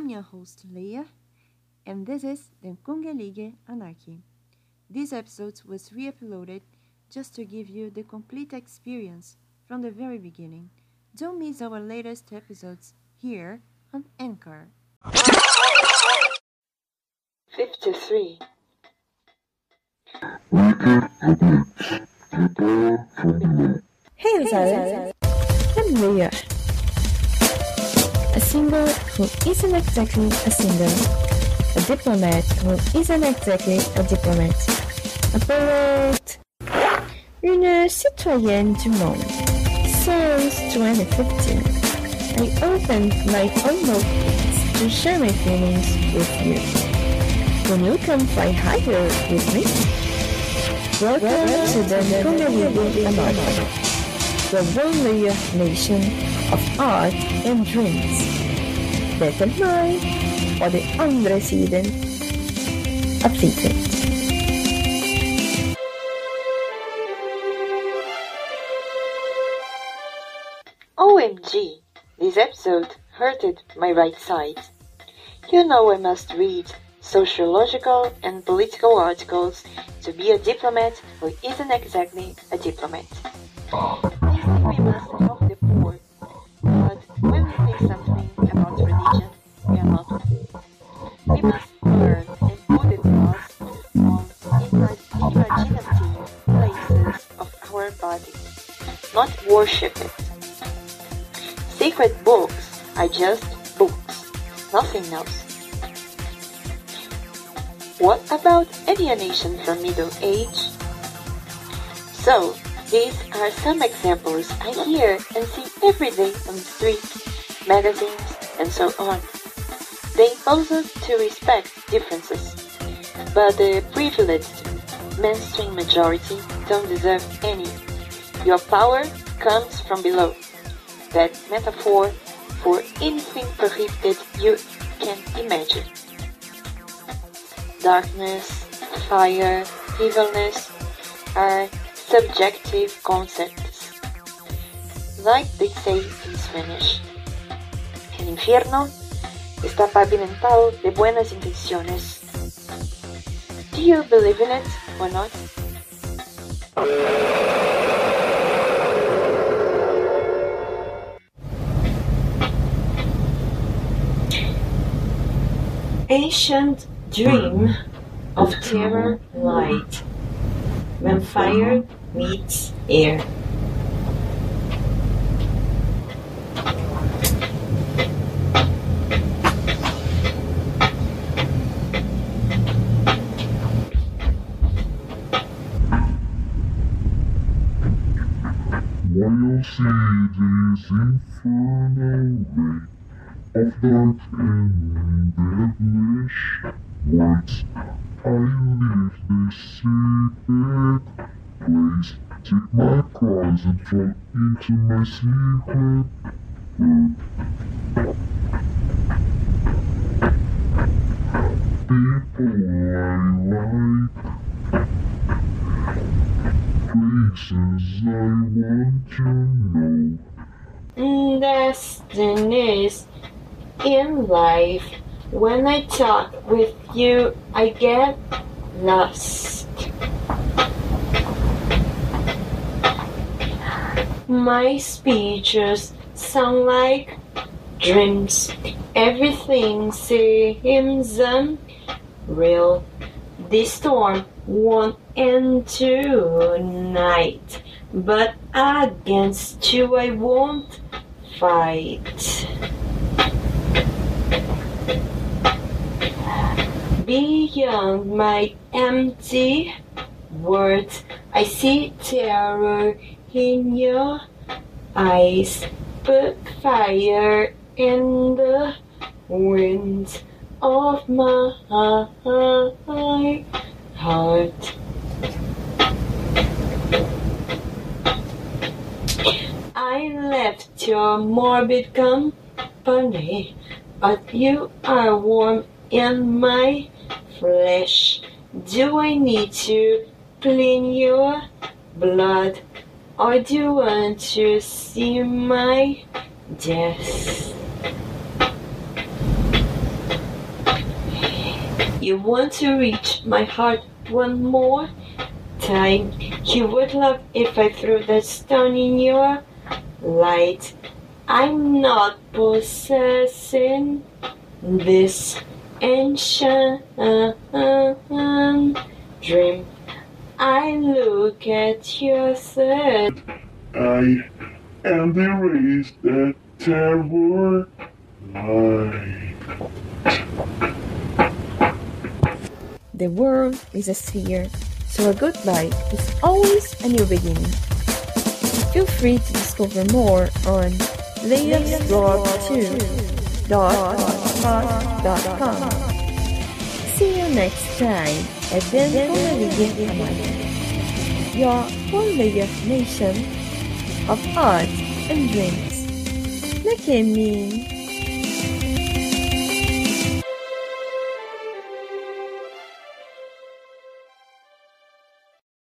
I'm your host, Leah, and this is the Kungelige Anarchy. This episode was re uploaded just to give you the complete experience from the very beginning. Don't miss our latest episodes here on Anchor. 53. Hey, Zara. I'm Leah. Singer who isn't exactly a singer. A diplomat who isn't exactly a diplomat. A poet. Une citoyenne du monde. Since 2015, I opened my own notebooks to share my feelings with you. When you come fly higher with me, welcome to the Kungalili Anarchy, the lonely nation of art and dreams. Og den andre siden av. OMG, this episode hurted my right side. You know I must read sociological and political articles to be a diplomat who isn't exactly a diplomat. Not worship it. Sacred books are just books, nothing else. What about alienation from middle age? So, these are some examples I hear and see every day on the street, magazines, and so on. They impose us to respect differences, but the privileged mainstream majority don't deserve any. Your power comes from below. That metaphor for anything prohibited you can imagine. Darkness, fire, evilness are subjective concepts. Like they say in Spanish. El infierno está pavimentado de buenas intenciones. Do you believe in it or not? Ancient dream hmm. of terror light when fire meets air. While see this infernal ray of dark and devilish words, I leave this secret place, take my cross and fall into my secret world. People I like, places I want to know. destinies in life. When I talk with you, I get lost. My speeches sound like dreams. Everything seems unreal. This storm won't end tonight, but against you I won't fight. Beyond my empty words, I see terror in your eyes, but fire in the wind of my heart. I left your morbid company, but you are warm in my flesh. Do I need to clean your blood, or do you want to see my death? You want to reach my heart one more time. You would love if I threw that stone in your light. I'm not possessing this ancient dream. I look at your third. I am erased that terror light. The world is a sphere, so a goodbye is always a new beginning. Feel free to discover more on layupsblog2.blogspot.com. See you next time at Den Comedia Amani, your layer nation of art and dreams. Look at me.